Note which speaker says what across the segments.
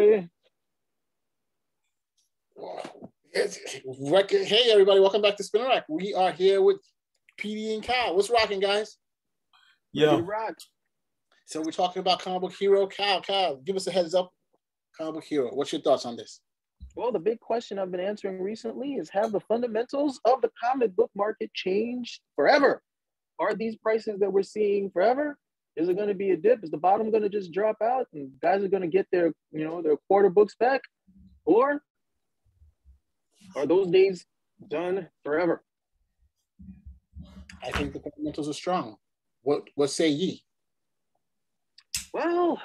Speaker 1: Sorry.
Speaker 2: Hey, everybody, welcome back to Spin Rack. We are here with PD and Cal. What's rocking, guys?
Speaker 3: Yeah.
Speaker 1: Rock.
Speaker 2: So we're talking about comic book hero Cal. Cal, give us a heads up. Comic book hero. What's your thoughts on this?
Speaker 1: Well, the big question I've been answering recently is have the fundamentals of the comic book market changed forever? Are these prices that we're seeing forever? Is it going to be a dip? Is the bottom going to just drop out and guys are going to get their, you know, their quarter books back? Or are those days done forever?
Speaker 2: I think the fundamentals are strong. What what say ye?
Speaker 1: Well,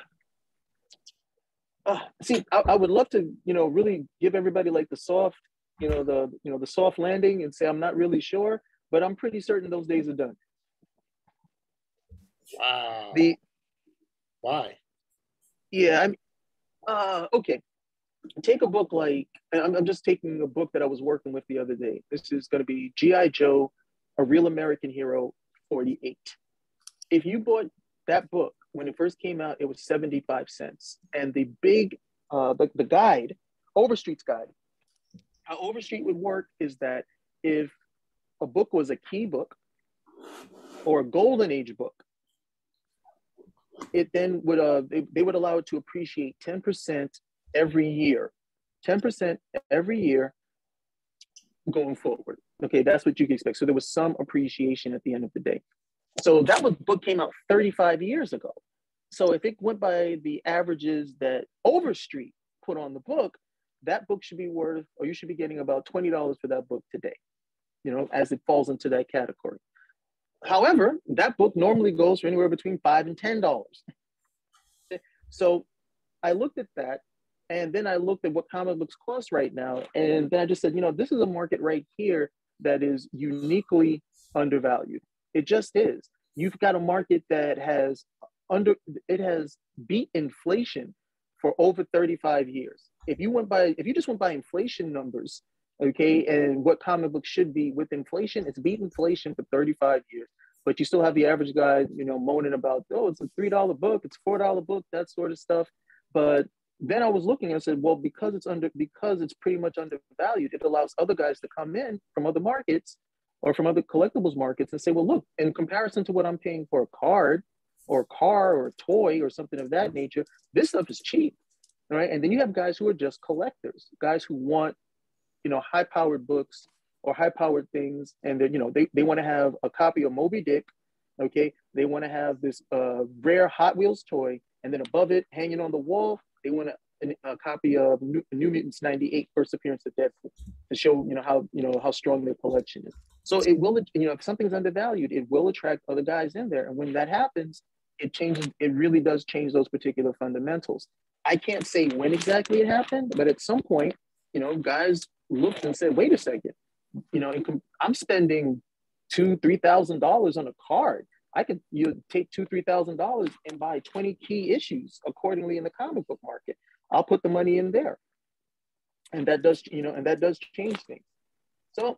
Speaker 1: uh, see, I, I, would love to, you know, really give everybody like the soft, you know, the you know the soft landing and say I'm not really sure, but I'm pretty certain those days are done.
Speaker 2: Wow.
Speaker 1: The
Speaker 2: why?
Speaker 1: Yeah, I'm. Uh, okay. Take a book like I'm, I'm just taking a book that I was working with the other day. This is going to be GI Joe, a real American hero, 48. If you bought that book when it first came out, it was 75 cents. And the big, uh, the, the guide, Overstreet's guide, how Overstreet would work is that if a book was a key book or a golden age book, it then would uh they, they would allow it to appreciate 10% every year. 10% every year going forward. Okay that's what you can expect. So there was some appreciation at the end of the day. So that was, book came out 35 years ago. So if it went by the averages that overstreet put on the book that book should be worth or you should be getting about $20 for that book today you know as it falls into that category However, that book normally goes for anywhere between five and ten dollars. so I looked at that and then I looked at what comic books cost right now. And then I just said, you know, this is a market right here that is uniquely undervalued. It just is. You've got a market that has under it has beat inflation for over 35 years. If you went by if you just went by inflation numbers, okay, mm-hmm. and what comic books should be with inflation, it's beat inflation for 35 years. But you still have the average guy, you know, moaning about, oh, it's a three dollar book, it's four dollar book, that sort of stuff. But then I was looking and I said, well, because it's under because it's pretty much undervalued, it allows other guys to come in from other markets or from other collectibles markets and say, well, look, in comparison to what I'm paying for a card or a car or a toy or something of that nature, this stuff is cheap. Right. And then you have guys who are just collectors, guys who want you know, high powered books or high powered things. And then, you know, they, they want to have a copy of Moby Dick. Okay. They want to have this uh, rare Hot Wheels toy. And then above it, hanging on the wall, they want a, a copy of New, New Mutants 98 first appearance of Deadpool to show, you know, how, you know, how strong their collection is. So it will, you know, if something's undervalued, it will attract other guys in there. And when that happens, it changes, it really does change those particular fundamentals. I can't say when exactly it happened, but at some point, you know, guys looked and said, wait a second, you know, I'm spending two, three thousand dollars on a card. I could you know, take two, three thousand dollars and buy 20 key issues accordingly in the comic book market. I'll put the money in there. And that does, you know, and that does change things. So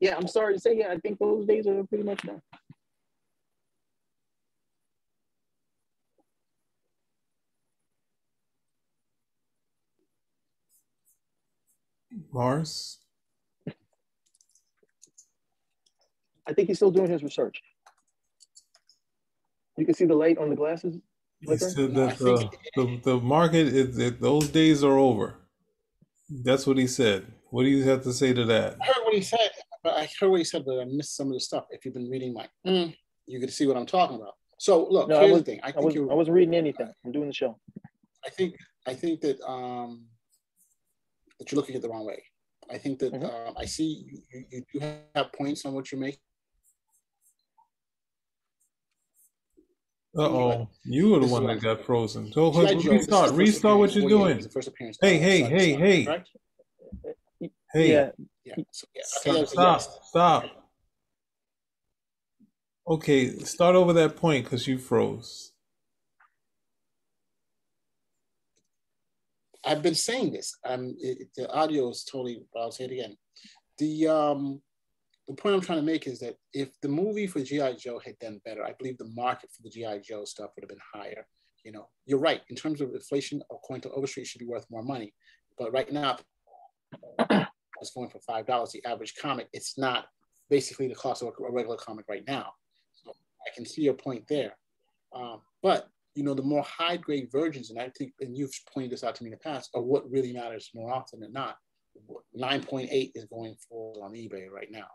Speaker 1: yeah, I'm sorry to say, yeah, I think those days are pretty much done.
Speaker 3: Mars?
Speaker 1: I think he's still doing his research. You can see the light on the glasses.
Speaker 3: He said that the, the, the market, is, it, those days are over. That's what he said. What do you have to say to that?
Speaker 2: I heard what he said, but I heard what he said, but I missed some of the stuff. If you've been reading my, mm, you can see what I'm talking about. So look, no, here's was, the thing. I, think
Speaker 1: I, was, I wasn't reading anything. I'm doing the show.
Speaker 2: I think I think that um, that you're looking at the wrong way. I think that mm-hmm. uh, I see you, you do have points on what you're making.
Speaker 3: Uh oh, you were the one that got frozen. So restart, restart what you're doing. Hey, hey, hey, hey, hey.
Speaker 1: Yeah.
Speaker 3: yeah. So, yeah. Stop, stop, stop. Okay, start over that point because you froze.
Speaker 2: I've been saying this. It, the audio is totally. I'll say it again. The um, the point I'm trying to make is that if the movie for GI Joe had done better, I believe the market for the GI Joe stuff would have been higher. You know, you're right. In terms of inflation, according to Overstreet, should be worth more money. But right now, it's going for five dollars. The average comic, it's not basically the cost of a regular comic right now. So I can see your point there. Um, but you know, the more high grade versions, and I think, and you've pointed this out to me in the past, are what really matters more often than not. 9.8 is going for on eBay right now.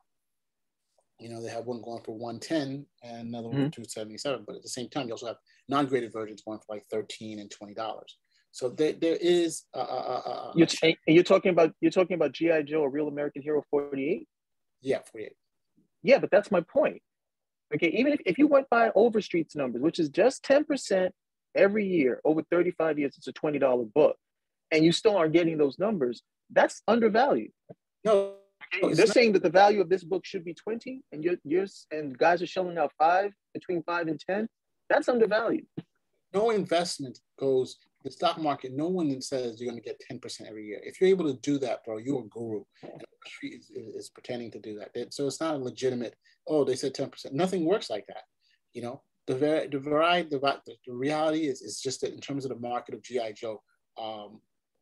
Speaker 2: You know, they have one going for 110 and another one mm-hmm. for 277. But at the same time, you also have non-graded versions going for like 13 and 20 dollars. So there, there is. A,
Speaker 1: you're, you're talking about you're talking about GI Joe, a Real American Hero 48.
Speaker 2: Yeah, 48.
Speaker 1: Yeah, but that's my point. Okay, even if, if you went by Overstreet's numbers, which is just 10% every year over 35 years, it's a $20 book, and you still aren't getting those numbers, that's undervalued.
Speaker 2: No,
Speaker 1: okay? they're not. saying that the value of this book should be 20, and you're, you're and guys are shelling out five between five and 10. That's undervalued.
Speaker 2: No investment goes the stock market, no one says you're going to get 10% every year. If you're able to do that, bro, you're a guru. And Street is, is, is, pretending to do that. So it's not a legitimate, oh, they said 10%. Nothing works like that. You know, the, ver- the variety, the, the reality is, is just that in terms of the market of G.I. Joe, um,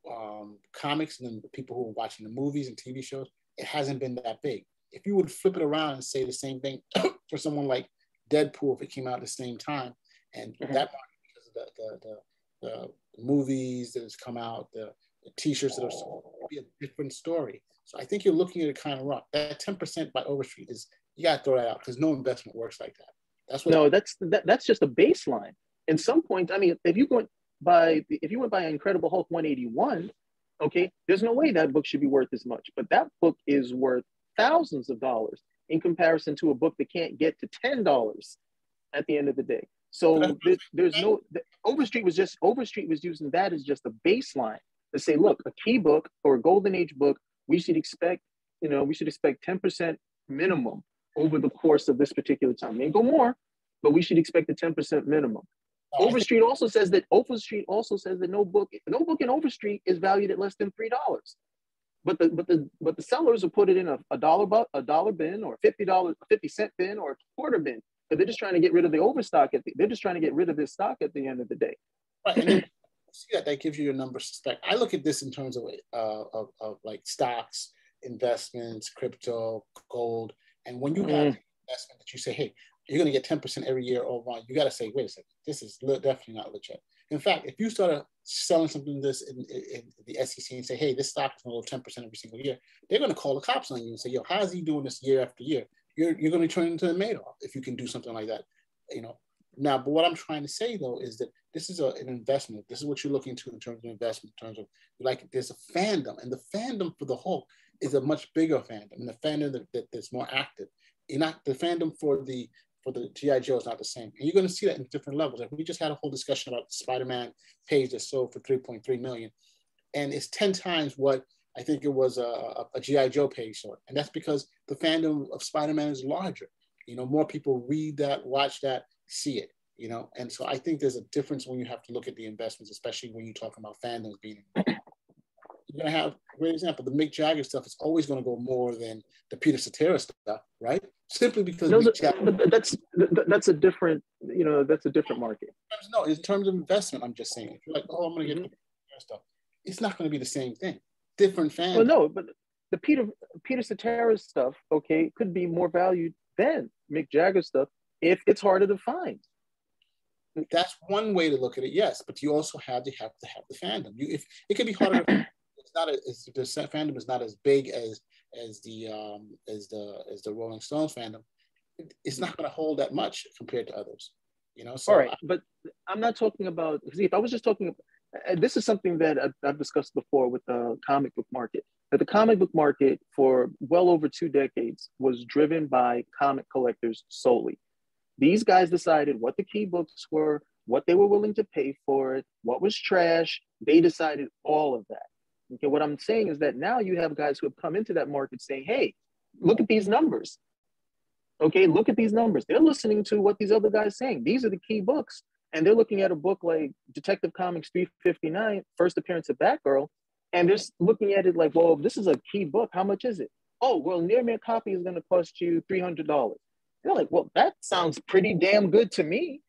Speaker 2: um, comics and then the people who are watching the movies and TV shows, it hasn't been that big. If you would flip it around and say the same thing for someone like Deadpool, if it came out at the same time, and mm-hmm. that market, because of the, the, the the movies that has come out, the, the t-shirts that are be a different story. So I think you're looking at it kind of wrong. That 10% by Overstreet is you gotta throw that out because no investment works like that.
Speaker 1: That's what no, that's that, that's just a baseline. In some point, I mean, if you go by if you went by Incredible Hulk 181, okay, there's no way that book should be worth as much. But that book is worth thousands of dollars in comparison to a book that can't get to ten dollars at the end of the day. So there's no Overstreet was just Overstreet was using that as just a baseline to say, look, a key book or a golden age book, we should expect, you know, we should expect 10% minimum over the course of this particular time. May go more, but we should expect a 10% minimum. Overstreet also says that Overstreet also says that no book, no book in Overstreet is valued at less than three dollars. But the but the but the sellers will put it in a, a dollar but a dollar bin or fifty dollars, fifty cent bin or a quarter bin they're just trying to get rid of the overstock. At the, they're just trying to get rid of this stock at the end of the day.
Speaker 2: Right. And see that that gives you your numbers suspect. I look at this in terms of, uh, of, of like stocks, investments, crypto, gold. And when you mm. have investment that you say, hey, you're going to get 10% every year over on, you got to say, wait a second, this is definitely not legit. In fact, if you started selling something this in, in, in, the SEC and say, hey, this stock is going to go 10% every single year, they're going to call the cops on you and say, yo, how is he doing this year after year? You're, you're going to turn into a Madoff if you can do something like that. You know, now, but what I'm trying to say though is that this is a, an investment. This is what you're looking to in terms of investment, in terms of like there's a fandom, and the fandom for the Hulk is a much bigger fandom, and the fandom that, that, that's more active. You're not the fandom for the for the GI Joe is not the same, and you're going to see that in different levels. Like we just had a whole discussion about Spider-Man page that sold for 3.3 million, and it's 10 times what I think it was a, a GI Joe page sort, and that's because the fandom of Spider-Man is larger. You know, more people read that, watch that, see it. You know, and so I think there's a difference when you have to look at the investments, especially when you talk about fandoms being. You're gonna have a great example. The Mick Jagger stuff is always going to go more than the Peter Cetera stuff, right? Simply because no,
Speaker 1: that's that's a different, you know, that's a different market.
Speaker 2: No, in terms of investment, I'm just saying. If you're like, oh, I'm going to get mm-hmm. stuff, it's not going to be the same thing different fans.
Speaker 1: Well, no, but the Peter Peter Cetera stuff, okay, could be more valued than Mick Jagger stuff if it's harder to find.
Speaker 2: That's one way to look at it, yes. But you also have to have to have the fandom. You if it could be harder. it's not a, it's, the fandom is not as big as as the um as the as the Rolling Stones fandom. It's not going to hold that much compared to others. You know.
Speaker 1: So All right, I, but I'm not talking about. See, if I was just talking and this is something that I've discussed before with the comic book market. That the comic book market for well over two decades was driven by comic collectors solely. These guys decided what the key books were, what they were willing to pay for it, what was trash. They decided all of that. Okay, what I'm saying is that now you have guys who have come into that market saying, hey, look at these numbers. Okay, look at these numbers. They're listening to what these other guys saying. These are the key books and they're looking at a book like Detective Comics 359, first appearance of Batgirl, and they're looking at it like, well, this is a key book. How much is it? Oh, well, near me copy is going to cost you $300. They're like, well, that sounds pretty damn good to me.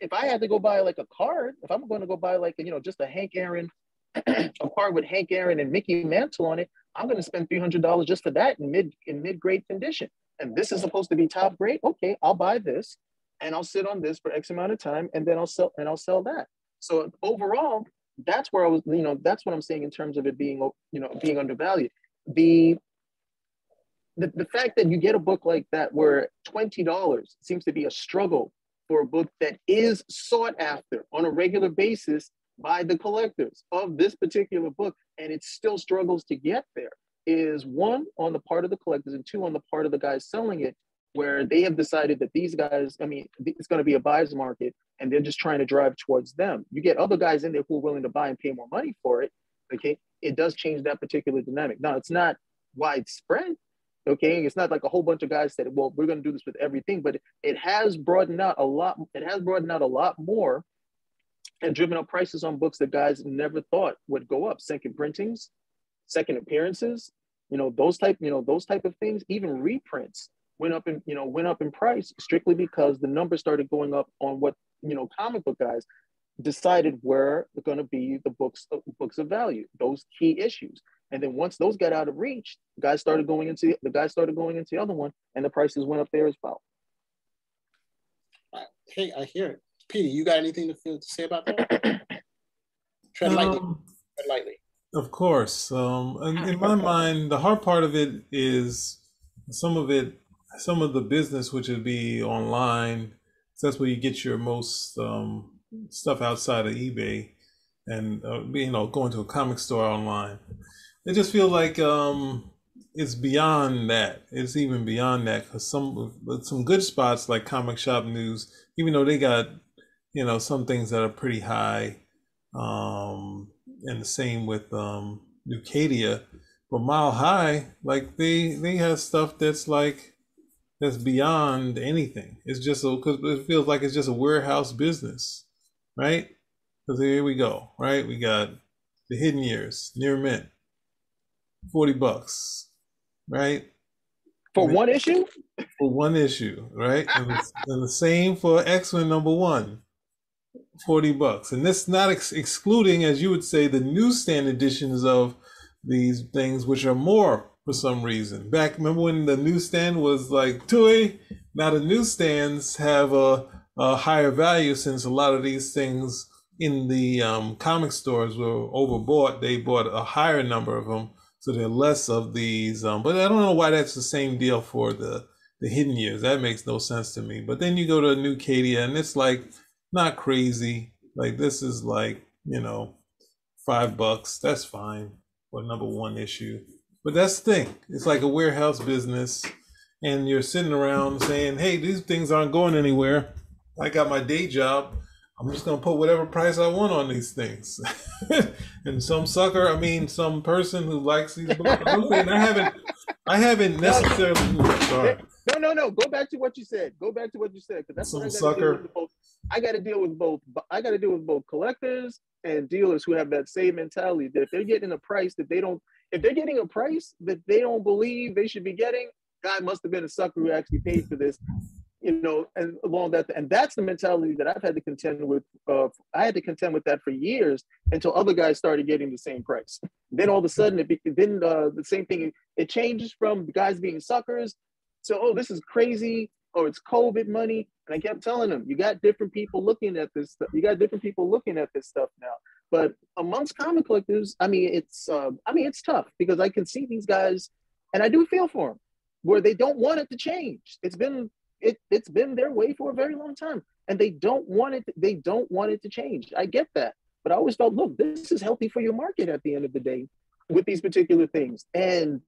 Speaker 1: if I had to go buy like a card, if I'm going to go buy like you know just a Hank Aaron, a card with Hank Aaron and Mickey Mantle on it, I'm going to spend three hundred dollars just for that in mid in mid grade condition. And this is supposed to be top grade. Okay, I'll buy this, and I'll sit on this for X amount of time, and then I'll sell and I'll sell that. So overall, that's where I was. You know, that's what I'm saying in terms of it being you know being undervalued. The the, the fact that you get a book like that where $20 seems to be a struggle for a book that is sought after on a regular basis by the collectors of this particular book, and it still struggles to get there, is one on the part of the collectors, and two on the part of the guys selling it, where they have decided that these guys, I mean, it's going to be a buyer's market, and they're just trying to drive towards them. You get other guys in there who are willing to buy and pay more money for it. Okay, it does change that particular dynamic. Now, it's not widespread, Okay, it's not like a whole bunch of guys said, "Well, we're going to do this with everything," but it has broadened out a lot. It has broadened out a lot more, and driven up prices on books that guys never thought would go up. Second printings, second appearances, you know, those type, you know, those type of things. Even reprints went up in, you know, went up in price strictly because the numbers started going up on what you know comic book guys decided were going to be the books books of value, those key issues. And then once those got out of reach, guys started going into the guys started going into the other one, and the prices went up there as well.
Speaker 2: Hey, I hear it. Peter, you got anything to, feel, to say about that? Tread lightly. Um, Tread lightly.
Speaker 3: Of course. Um, in, in my mind, the hard part of it is some of it, some of the business, which would be online. So that's where you get your most um, stuff outside of eBay, and uh, you know, going to a comic store online. It just feels like um, it's beyond that. It's even beyond that because some some good spots like Comic Shop News, even though they got you know some things that are pretty high, um, and the same with um, Newkadia, but Mile High, like they they have stuff that's like that's beyond anything. It's just because it feels like it's just a warehouse business, right? Because here we go, right? We got the hidden years, near mint, 40 bucks, right?
Speaker 1: For one issue?
Speaker 3: For one issue, right? and, the, and the same for X-Men number one, 40 bucks. And this not ex- excluding, as you would say, the newsstand editions of these things, which are more for some reason. Back, remember when the newsstand was like toy? Now the newsstands have a, a higher value since a lot of these things in the um, comic stores were overbought. They bought a higher number of them so there are less of these. Um, but I don't know why that's the same deal for the the hidden years. That makes no sense to me. But then you go to Newkadia and it's like not crazy. Like this is like you know five bucks. That's fine for number one issue. But that's the thing. It's like a warehouse business, and you're sitting around saying, "Hey, these things aren't going anywhere. I got my day job." I'm just gonna put whatever price I want on these things. and some sucker, I mean, some person who likes these books. I'm I haven't, I haven't necessarily.
Speaker 1: Sorry. No, no, no. Go back to what you said. Go back to what you said because that's some what I sucker. Both, I got to deal with both. I got to deal with both collectors and dealers who have that same mentality that if they're getting a price that they don't, if they're getting a price that they don't believe they should be getting, God must have been a sucker who actually paid for this you know, and along that, and that's the mentality that I've had to contend with. Uh, I had to contend with that for years until other guys started getting the same price. Then all of a sudden, it be, then uh, the same thing. It changes from guys being suckers to oh, this is crazy, or it's COVID money. And I kept telling them, you got different people looking at this stuff. You got different people looking at this stuff now. But amongst comic collectors, I mean, it's uh, I mean, it's tough because I can see these guys, and I do feel for them where they don't want it to change. It's been it, it's been their way for a very long time and they don't want it they don't want it to change i get that but i always felt look this is healthy for your market at the end of the day with these particular things and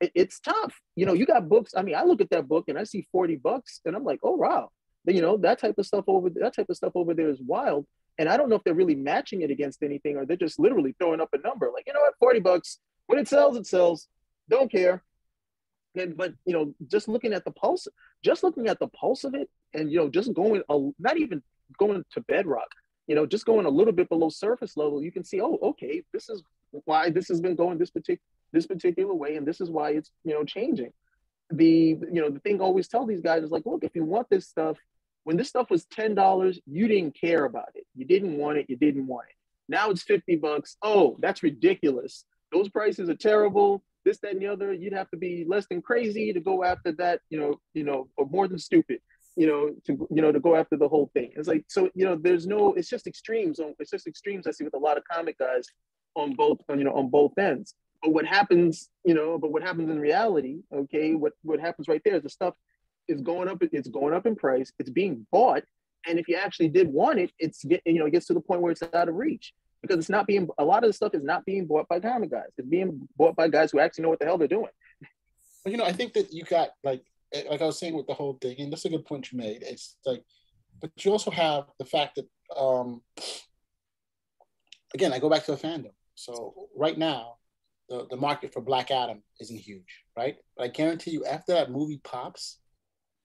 Speaker 1: it, it's tough. You know you got books i mean i look at that book and i see 40 bucks and i'm like oh wow. You know that type of stuff over that type of stuff over there is wild. And i don't know if they're really matching it against anything or they're just literally throwing up a number. Like you know what? 40 bucks. When it sells it sells. Don't care. And, but you know, just looking at the pulse, just looking at the pulse of it, and you know, just going a, not even going to bedrock, you know, just going a little bit below surface level, you can see, oh, okay, this is why this has been going this particular this particular way, and this is why it's you know changing. The you know the thing I always tell these guys is like, look, if you want this stuff, When this stuff was ten dollars, you didn't care about it. You didn't want it. You didn't want it. Now it's fifty bucks. Oh, that's ridiculous. Those prices are terrible. This, that, and the other. You'd have to be less than crazy to go after that. You know, you know, or more than stupid. You know, to you know to go after the whole thing. It's like so. You know, there's no. It's just extremes. on It's just extremes. I see with a lot of comic guys on both. on, You know, on both ends. But what happens, you know, but what happens in reality, okay, what, what happens right there is the stuff is going up, it's going up in price, it's being bought. And if you actually did want it, it's get, you know, it gets to the point where it's out of reach because it's not being a lot of the stuff is not being bought by comic guys. It's being bought by guys who actually know what the hell they're doing.
Speaker 2: Well, you know, I think that you got like like I was saying with the whole thing, and that's a good point you made. It's like, but you also have the fact that um again, I go back to the fandom. So right now, the, the market for Black Adam isn't huge, right? But I guarantee you, after that movie pops,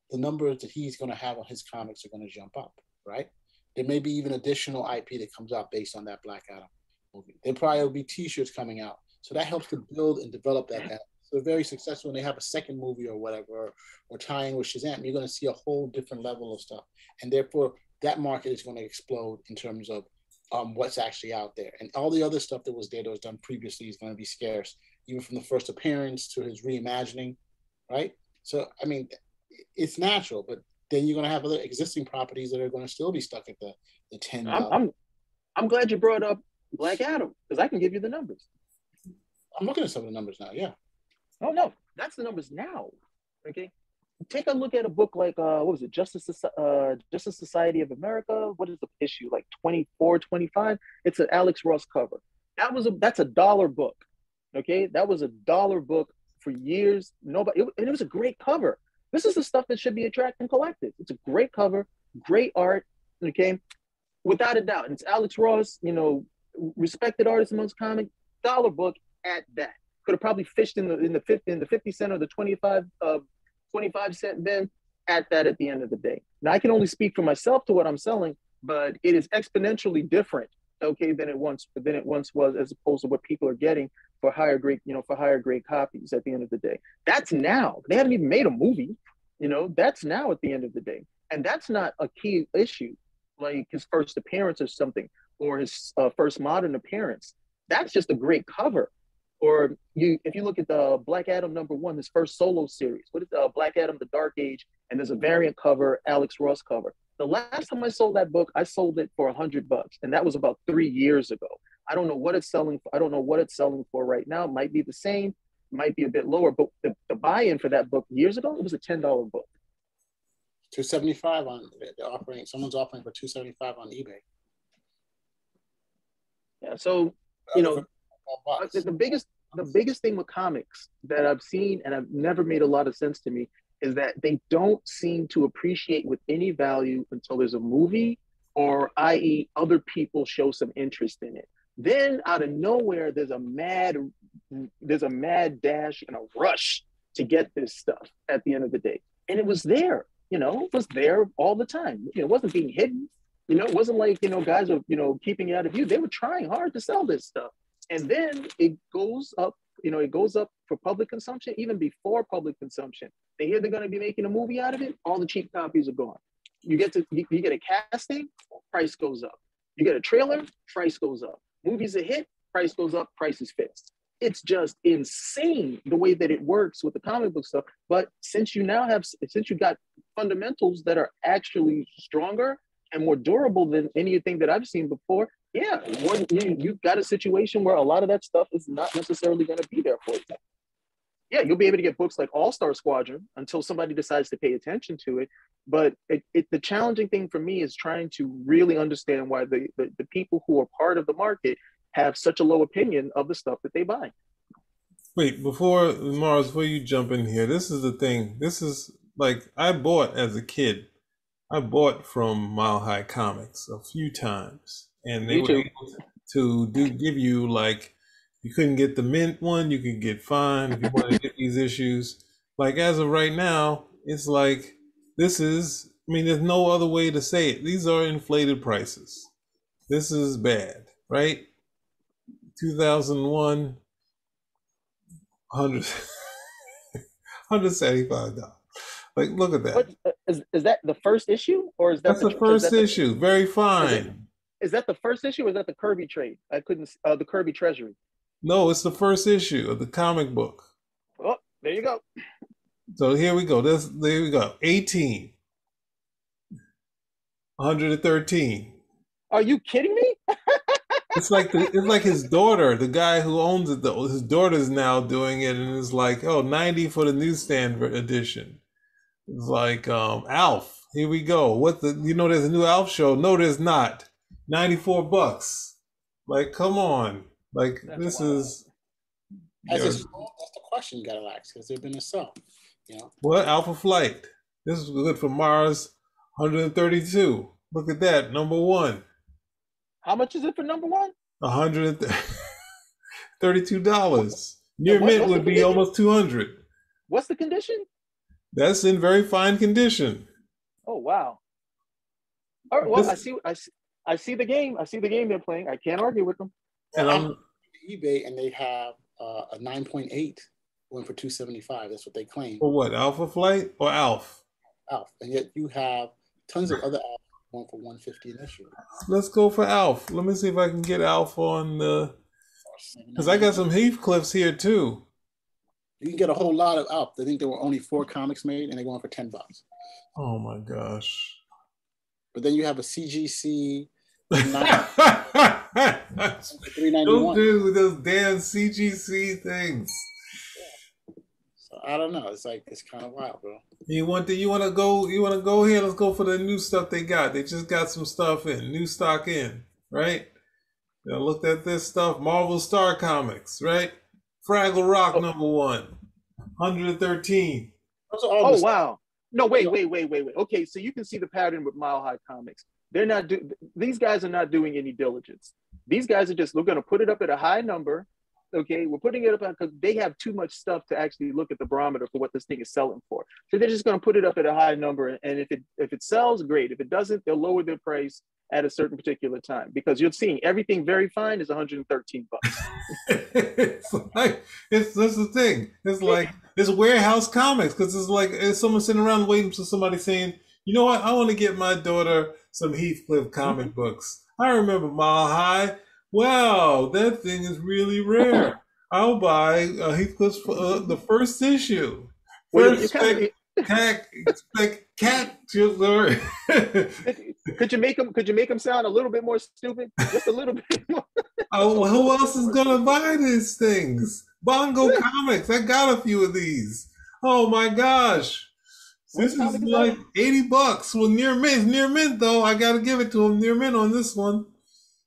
Speaker 2: the numbers that he's going to have on his comics are going to jump up, right? There may be even additional IP that comes out based on that Black Adam movie. There probably will be T-shirts coming out, so that helps to build and develop that. Adam. So very successful, and they have a second movie or whatever, or, or tying with Shazam. You're going to see a whole different level of stuff, and therefore that market is going to explode in terms of um, what's actually out there. And all the other stuff that was there that was done previously is going to be scarce, even from the first appearance to his reimagining, right? So, I mean, it's natural, but then you're going to have other existing properties that are going to still be stuck at the, the 10.
Speaker 1: I'm, I'm, I'm glad you brought up Black Adam because I can give you the numbers.
Speaker 2: I'm looking at some of the numbers now, yeah.
Speaker 1: Oh, no, that's the numbers now. Okay take a look at a book like uh what was it? Justice uh justice society of america? What is the issue like 24 25 it's an alex ross cover. That was a that's a dollar book okay? That was a dollar book for years. Nobody it, and it was a great cover. This is the stuff that should be attracting collectors it's a great cover great art okay? Without a doubt. And it's alex ross you know respected artist amongst comic dollar book at that. Could have probably fished in the in the 50 in the 50 cent or the 25 uh 25 cent bin at that at the end of the day. Now I can only speak for myself to what I'm selling, but it is exponentially different, okay, than it once than it once was as opposed to what people are getting for higher grade, you know, for higher grade copies at the end of the day. That's now. They haven't even made a movie, you know, that's now at the end of the day. And that's not a key issue, like his first appearance or something, or his uh, first modern appearance. That's just a great cover. Or you, if you look at the Black Adam number one, his first solo series, what is uh, Black Adam: The Dark Age, and there's a variant cover, Alex Ross cover. The last time I sold that book, I sold it for a hundred bucks, and that was about three years ago. I don't know what it's selling. For. I don't know what it's selling for right now. It might be the same, might be a bit lower, but the, the buy-in for that book years ago, it was a ten dollar book.
Speaker 2: Two seventy five on they're offering. Someone's offering for two seventy five on eBay.
Speaker 1: Yeah, so you know, the biggest the biggest thing with comics that I've seen and I've never made a lot of sense to me is that they don't seem to appreciate with any value until there's a movie or i.e. other people show some interest in it. Then out of nowhere there's a mad there's a mad dash and a rush to get this stuff at the end of the day. And it was there, you know, it was there all the time. You know, it wasn't being hidden. You know, it wasn't like, you know, guys were, you know, keeping it out of view. They were trying hard to sell this stuff and then it goes up you know it goes up for public consumption even before public consumption. They hear they're going to be making a movie out of it all the cheap copies are gone. You get to you, get a casting price goes up. You get a trailer price goes up. Movies a hit price goes up price is fixed. It's just insane the way that it works with the comic book stuff. But since you now have since you got fundamentals that are actually stronger and more durable than anything that I've seen before, yeah, you, you've got a situation where a lot of that stuff is not necessarily going to be there for you. Yeah, you'll be able to get books like All Star Squadron until somebody decides to pay attention to it. But it, it, the challenging thing for me is trying to really understand why the, the, the people who are part of the market have such a low opinion of the stuff that they buy.
Speaker 3: Wait, before Mars, before you jump in here, this is the thing. This is like I bought as a kid I bought from Mile High Comics a few times, and they were too. able to do give you like you couldn't get the mint one, you could get fine if you want to get these issues. Like as of right now, it's like this is. I mean, there's no other way to say it. These are inflated prices. This is bad, right? 2001, 100, $175. Like, look at that.
Speaker 1: What, is, is that the first issue, or is that
Speaker 3: That's the,
Speaker 1: is
Speaker 3: first
Speaker 1: that the-
Speaker 3: issue. Very fine.
Speaker 1: Is that the first issue, or is that the Kirby trade? I couldn't. Uh, the Kirby Treasury.
Speaker 3: No, it's the first issue of the comic book.
Speaker 1: Oh, there you go.
Speaker 3: So here we go. This there we go. 18. 113.
Speaker 1: Are you kidding me?
Speaker 3: It's like the, it's like his daughter, the guy who owns it though. His daughter's now doing it and it's like, oh, 90 for the newsstand edition. It's like um Alf. Here we go. What the you know there's a new Alf show. No, there's not. 94 bucks. Like, come on. Like
Speaker 1: That's
Speaker 3: this
Speaker 1: wild.
Speaker 3: is
Speaker 2: As
Speaker 3: Yeah.
Speaker 2: it's that's the question you gotta ask. because they've been a sell? You know,
Speaker 3: What Alpha Flight? This is good for Mars 132. Look at that, number one.
Speaker 1: How much is it for number one?
Speaker 3: $132. Near
Speaker 1: what-
Speaker 3: mint would be
Speaker 1: condition?
Speaker 3: almost 200.
Speaker 1: What's the condition?
Speaker 3: That's in very fine condition.
Speaker 1: Oh wow. All right. Well,
Speaker 3: This-
Speaker 1: I see. I see. I see the game. I see the game they're playing. I can't argue with them.
Speaker 3: And I'm
Speaker 2: on eBay and they have uh, a 9.8 going for 275. That's what they claim.
Speaker 3: for what? Alpha Flight or Alf?
Speaker 2: Alf, and yet you have tons of other Alf going for 150 initially.
Speaker 3: Let's go for Alf. Let me see if I can get Alf on the because I got some Heathcliffs here too.
Speaker 2: You can get a whole lot of Alf. I think there were only four comics made, and they're going for 10 bucks.
Speaker 3: Oh my gosh.
Speaker 2: But then you have a CGC nine-
Speaker 3: Don't do those damn CGC things.
Speaker 2: So I don't know. It's like it's kind of wild, bro.
Speaker 3: You want to you want to go you want to go here? Let's go for the new stuff they got. They just got some stuff in, new stock in, right? I looked at this stuff, Marvel Star Comics, right? Fraggle Rock oh. number one, 113.
Speaker 2: Those are all
Speaker 1: Oh wow. No, wait, wait, wait, wait, wait. Okay, so you can see the pattern with Mile High Comics. They're not do these guys are not doing any diligence. These guys are just we're gonna put it up at a high number. Okay, we're putting it up because they have too much stuff to actually look at the barometer for what this thing is selling for. So they're just gonna put it up at a high number, and if it if it sells, great. If it doesn't, they'll lower their price at a certain particular time because you're seeing everything very fine is 113 bucks.
Speaker 3: it's like it's that's the thing. It's like it's warehouse comics because it's like it's someone sitting around waiting for somebody saying, you know what, I want to get my daughter some Heathcliff comic books. I remember Mile High. Wow, that thing is really rare. I'll buy uh, Heathcliff's uh, the first issue.
Speaker 1: Well,
Speaker 3: First
Speaker 1: you kinda-
Speaker 3: spec, spec, cat.
Speaker 1: could you make them? Could you make them sound a little bit more stupid? Just a little bit more.
Speaker 3: Oh, who else is gonna buy these things? Bongo Comics. I got a few of these. Oh my gosh. This is like? 80 bucks. Well, near mint, near mint though. I gotta give it to him. Near mint on this one.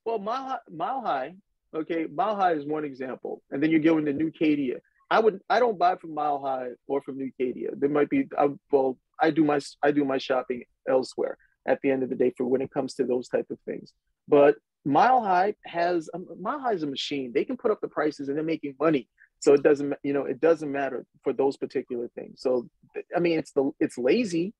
Speaker 1: Well, Mile High, Mile High, okay, Mile High is one example, and then you're go into Newkadia. I would, I don't buy from Mile High or from Newkadia. There might be, I, well, I do my, I do my shopping elsewhere. At the end of the day, for when it comes to those type of things, but Mile High has, um, Mile High is a machine. They can put up the prices and they're making money. So it doesn't, you know, it doesn't matter for those particular things. So, I mean, it's the, it's lazy,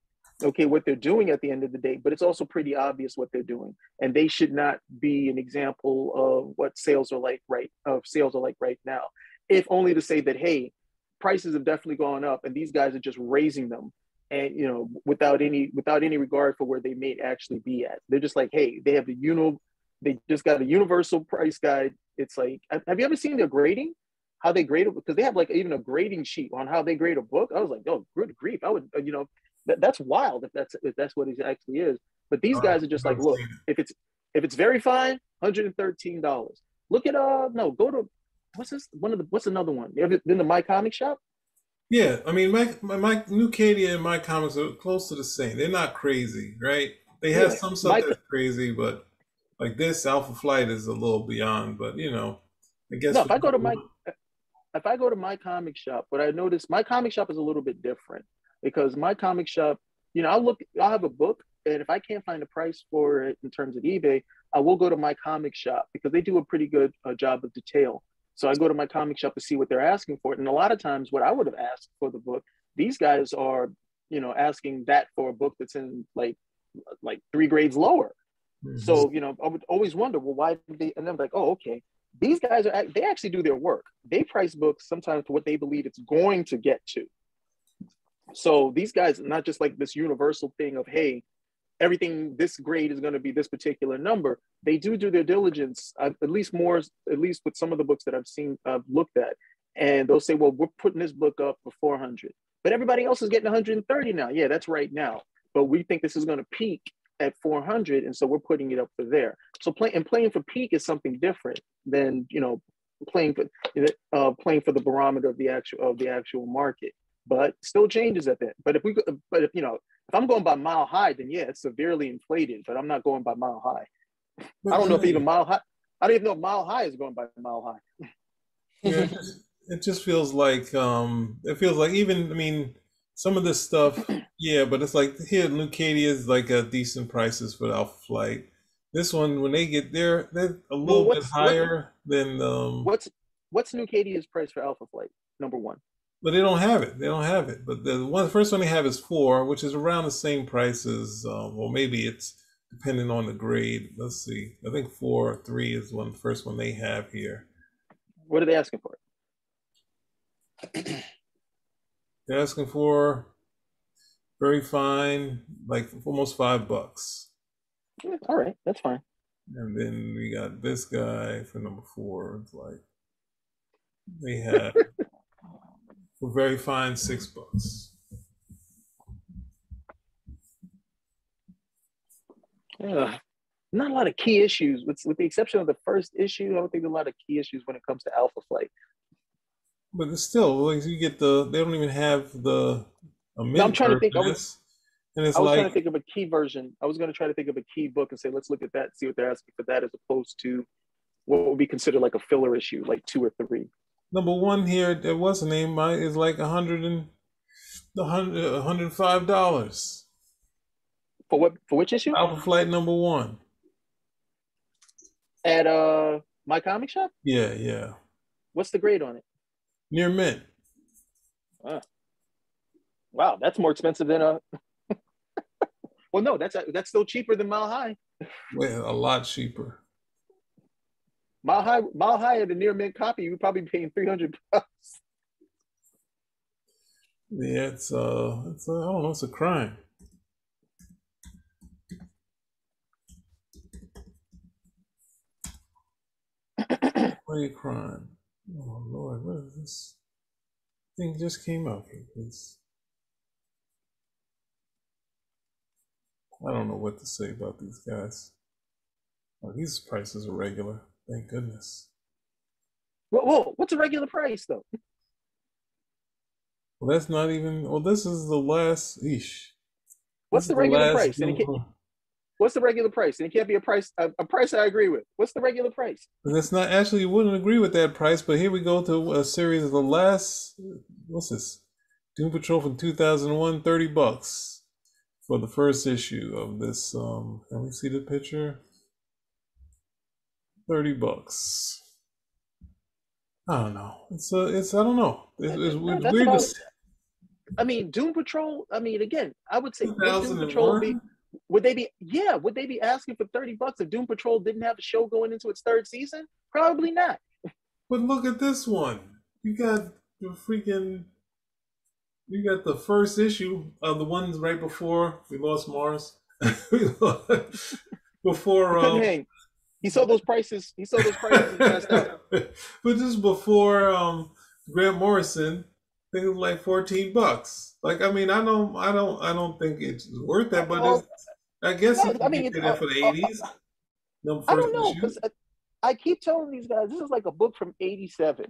Speaker 1: okay, what they're doing at the end of the day, but it's also pretty obvious what they're doing. And they should not be an example of what sales are like right of sales are like right now. If only to say that hey prices have definitely gone up and these guys are just raising them and you know without any without any regard for where they may actually be at. They're just like hey they have the you know they just got a universal price guide. It's like have have you ever seen their grading how they grade it because they have like even a grading sheet on how they grade a book i was like oh good grief i would uh, you know that, that's wild if that's if that's what it actually is but these guys are just like look if it's if it's very fine, hundred and thirteen dollars. Look at uh no, go to what's this one of the what's another one? You ever been to my comic shop?
Speaker 3: Yeah, I mean, my, my, my Newkadia and my comics are close to the same. They're not crazy, right? They have
Speaker 1: Yeah,
Speaker 3: some stuff
Speaker 1: my-
Speaker 3: that's crazy, but like this Alpha Flight is a little beyond. But you know, I guess
Speaker 1: No, if I go to my if I go to my comic shop, what I notice my comic shop is a little bit different because my comic shop, you know, I'll look, I'll have a book, and if I can't find a price for it in terms of eBay, I will go to my comic shop because they do a pretty good uh, job of detail. So I go to my comic shop to see what they're asking for it, and a lot of times, what I would have asked for the book, these guys are, you know, asking that for a book that's in like like three grades lower.
Speaker 3: Mhm.
Speaker 1: So, you know, I would always wonder, well, why did they? And I'm like, oh, okay. These guys are they actually do their work. They price books sometimes to what they believe it's going to get to. So these guys, not just like this universal thing of, hey, everything this grade is going to be this particular number. They do do their diligence, uh, at least more, at least with some of the books that I've seen, I've looked at, and they'll say, well, we're putting this book up for 400, but everybody else is getting 130 now. Yeah, that's right now, but we think this is going to peak at 400, and so we're putting it up for there. So playing and playing for peak is something different than you know playing for uh, playing for the barometer of the actual of the actual market but still changes at that. But if we, but if you know, if I'm going by mile high, then yeah, it's severely inflated. But I'm not going by mile high. I don't know if even mile high. I don't even know if mile high is going by mile high.
Speaker 3: yeah, it just, it just feels like um, it feels like even I mean some of this stuff, yeah, but it's like here Newkadia is like a decent prices for Alpha Flight. This one, when they get there, they're a little well, bit higher what, than um.
Speaker 1: What's what's Newkadia's price for Alpha Flight? Number one.
Speaker 3: But they don't have it. They don't have it. But the one, the first one they have is four, which is around the same price as, um, well, maybe it's depending on the grade. Let's see. I think four, or three is one first one they have here.
Speaker 1: What are they asking for?
Speaker 3: They're asking for very fine, like almost five bucks.
Speaker 1: All right, that's fine.
Speaker 3: And then we got this guy for number four. It's like they have for very fine six bucks.
Speaker 1: Yeah, not a lot of key issues, with with the exception of the first issue. I don't think a lot of key issues when it comes to Alpha Flight.
Speaker 3: But still like you get the they don't even have the.
Speaker 1: I'm trying to think. I was, and it's I was like, trying to think of a key version. I was going to try to think of a key book and say, let's look at that, see what they're asking for that, as opposed to what would be considered like a filler issue, like two or three
Speaker 3: number one here that was a name is like a hundred and the hundred hundred five dollars.
Speaker 1: For what for which issue?
Speaker 3: Alpha Flight number one.
Speaker 1: At uh my comic shop?
Speaker 3: Yeah, yeah.
Speaker 1: What's the grade on it?
Speaker 3: Near mint.
Speaker 1: Ah. Wow, that's more expensive than a well no, that's that's still cheaper than Mile High.
Speaker 3: well, a lot cheaper.
Speaker 1: Mile high, mile high at a near mint copy, you would probably be paying three hundred bucks.
Speaker 3: Yeah, it's uh, it's uh, I don't know, it's a crime. What crime? Oh Lord, what is this thing just came out here? Please. I don't know what to say about these guys. Oh, these prices are regular. Thank goodness.
Speaker 1: Whoa, whoa, what's a regular price though?
Speaker 3: Well, that's not even. Well, this is the last. Eesh.
Speaker 1: What's the regular the price? It can't, what's the regular price? And it can't be a price a, a price I agree with. What's the regular price?
Speaker 3: that's not actually. You wouldn't agree with that price, but here we go to a series of the last. What's this? Doom Patrol from 2001, 30 bucks for the first issue of this. Um, can we see the picture? 30 bucks. I don't know. It's a, it's I don't know. It's, it's, it's weird. About,
Speaker 1: I mean, Doom Patrol. I mean, again, I would say Doom Patrol would be. Would they be? Yeah, would they be asking for thirty bucks if Doom Patrol didn't have a show going into its third season? Probably not.
Speaker 3: But look at this one. You got the freaking. You got the first issue of the ones right before we lost Mars. before um,
Speaker 1: he saw those prices. He saw those prices but
Speaker 3: this is before um, Grant Morrison. I think it was like fourteen bucks. Like I mean, I don't, I don't, I don't think it's worth that, but well, I guess no, I mean, it's, uh, for the eighties.
Speaker 1: I don't know because I keep telling these guys this is like a book from '87.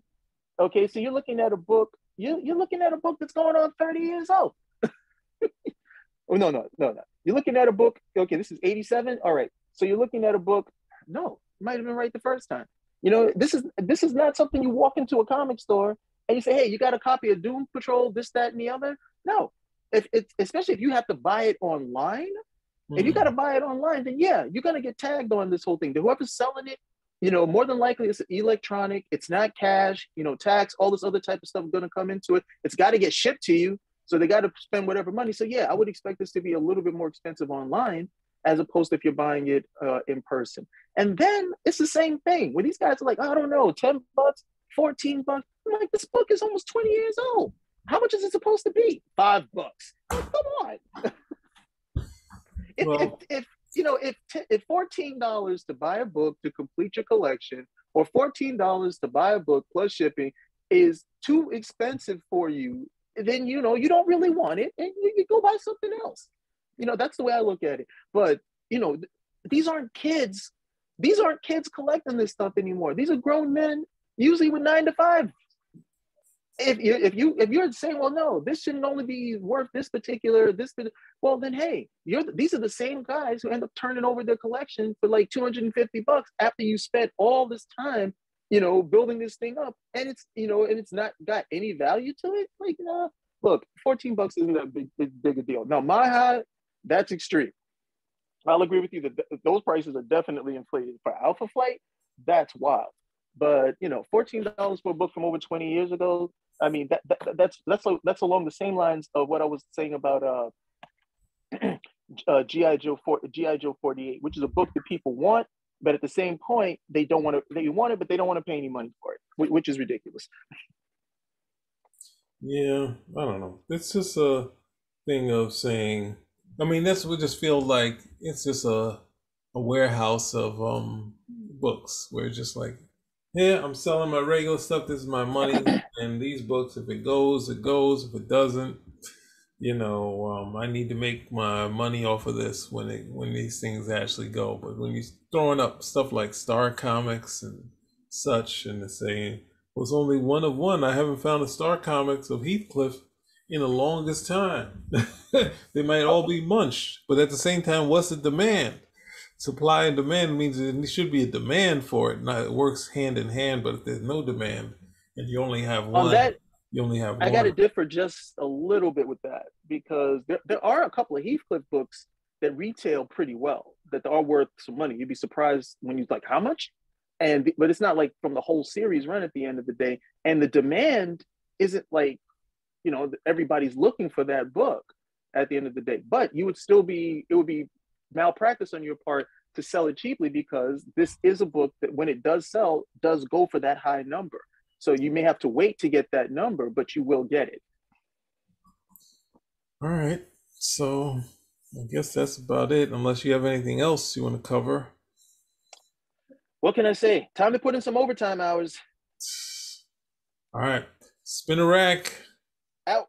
Speaker 1: Okay, so you're looking at a book. You you're looking at a book that's going on 30 years old. oh no no no no! You're looking at a book. Okay, this is '87. All right, so you're looking at a book no, might have been right the first time. You know, this is this is not something you walk into a comic store and you say, "Hey, you got a copy of Doom Patrol, this, that, and the other." No, if it's especially if you have to buy it online. Mm-hmm. If you mm-hmm. got to buy it online, then yeah, you're gonna get tagged on this whole thing. Whoever's selling it, you know, more than likely it's electronic. It's not cash. You know, tax, all this other type of stuff going to come into it. It's got to get shipped to you, so they got to spend whatever money. So yeah, I would expect this to be a little bit more expensive online as opposed to if you're buying it uh, in person. And then it's the same thing when these guys are like, I don't know, 10 bucks, 14 bucks. I'm like, this book is almost 20 years old. how much is it supposed to be? Five bucks. Oh, come on. if, well, if, if, you know, if if fourteen dollars to buy a book to complete your collection, or fourteen dollars to buy a book plus shipping is too expensive for you, then you know you don't really want it, and you, you go buy something else. You know, that's the way I look at it. But you know, th- these aren't kids. These aren't kids collecting this stuff anymore. These are grown men, usually with nine to five if you if you if you're saying, well, no, this shouldn't only be worth this particular this, well, then hey, you're these are the same guys who end up turning over their collection for like 250 bucks after you spent all this time, you know, building this thing up, and it's you know, and it's not got any value to it. Like, look, 14 bucks isn't that big big, big a deal. Now, my high, that's extreme. I'll agree with you that th- those prices are definitely inflated for Alpha Flight. That's wild. But you know, fourteen dollars for a book from over twenty years ago. I mean, that, that that's that's that's along the same lines of what I was saying about uh, uh, GI Joe GI Joe forty eight, which is a book that people want, but at the same point they don't want to. They want it, but they don't want to pay any money for it, which is ridiculous.
Speaker 3: Yeah, I don't know. It's just a thing of saying. I mean, that's what just feels like it's just a a warehouse of um books where it's just like yeah, I'm selling my regular stuff. This is my money. and these books, if it goes, it goes. If it doesn't, you know, um, I need to make my money off of this when it when these things actually go. But when you're throwing up stuff like Star Comics and such, and the saying was only one of one, I haven't found a Star Comics of Heathcliff in the longest time. they might all be munched, but at the same time, what's the demand? Supply and demand means there should be a demand for it. Not it works hand in hand, but if there's no demand and you only have one, that, you only have.
Speaker 1: I got to differ just a little bit with that because there, there are a couple of Heathcliff books that retail pretty well that are worth some money. You'd be surprised when you like how much, and but it's not like from the whole series run at the end of the day, and the demand isn't like you know everybody's looking for that book at the end of the day but you would still be it would be malpractice on your part to sell it cheaply because this is a book that when it does sell does go for that high number. So you may have to wait to get that number but you will get it.
Speaker 3: All right. So i guess that's about it. Unless you have anything else you want to cover.
Speaker 1: What can i say? Time to put in some overtime hours.
Speaker 3: All right. Spinner Rack.
Speaker 1: Out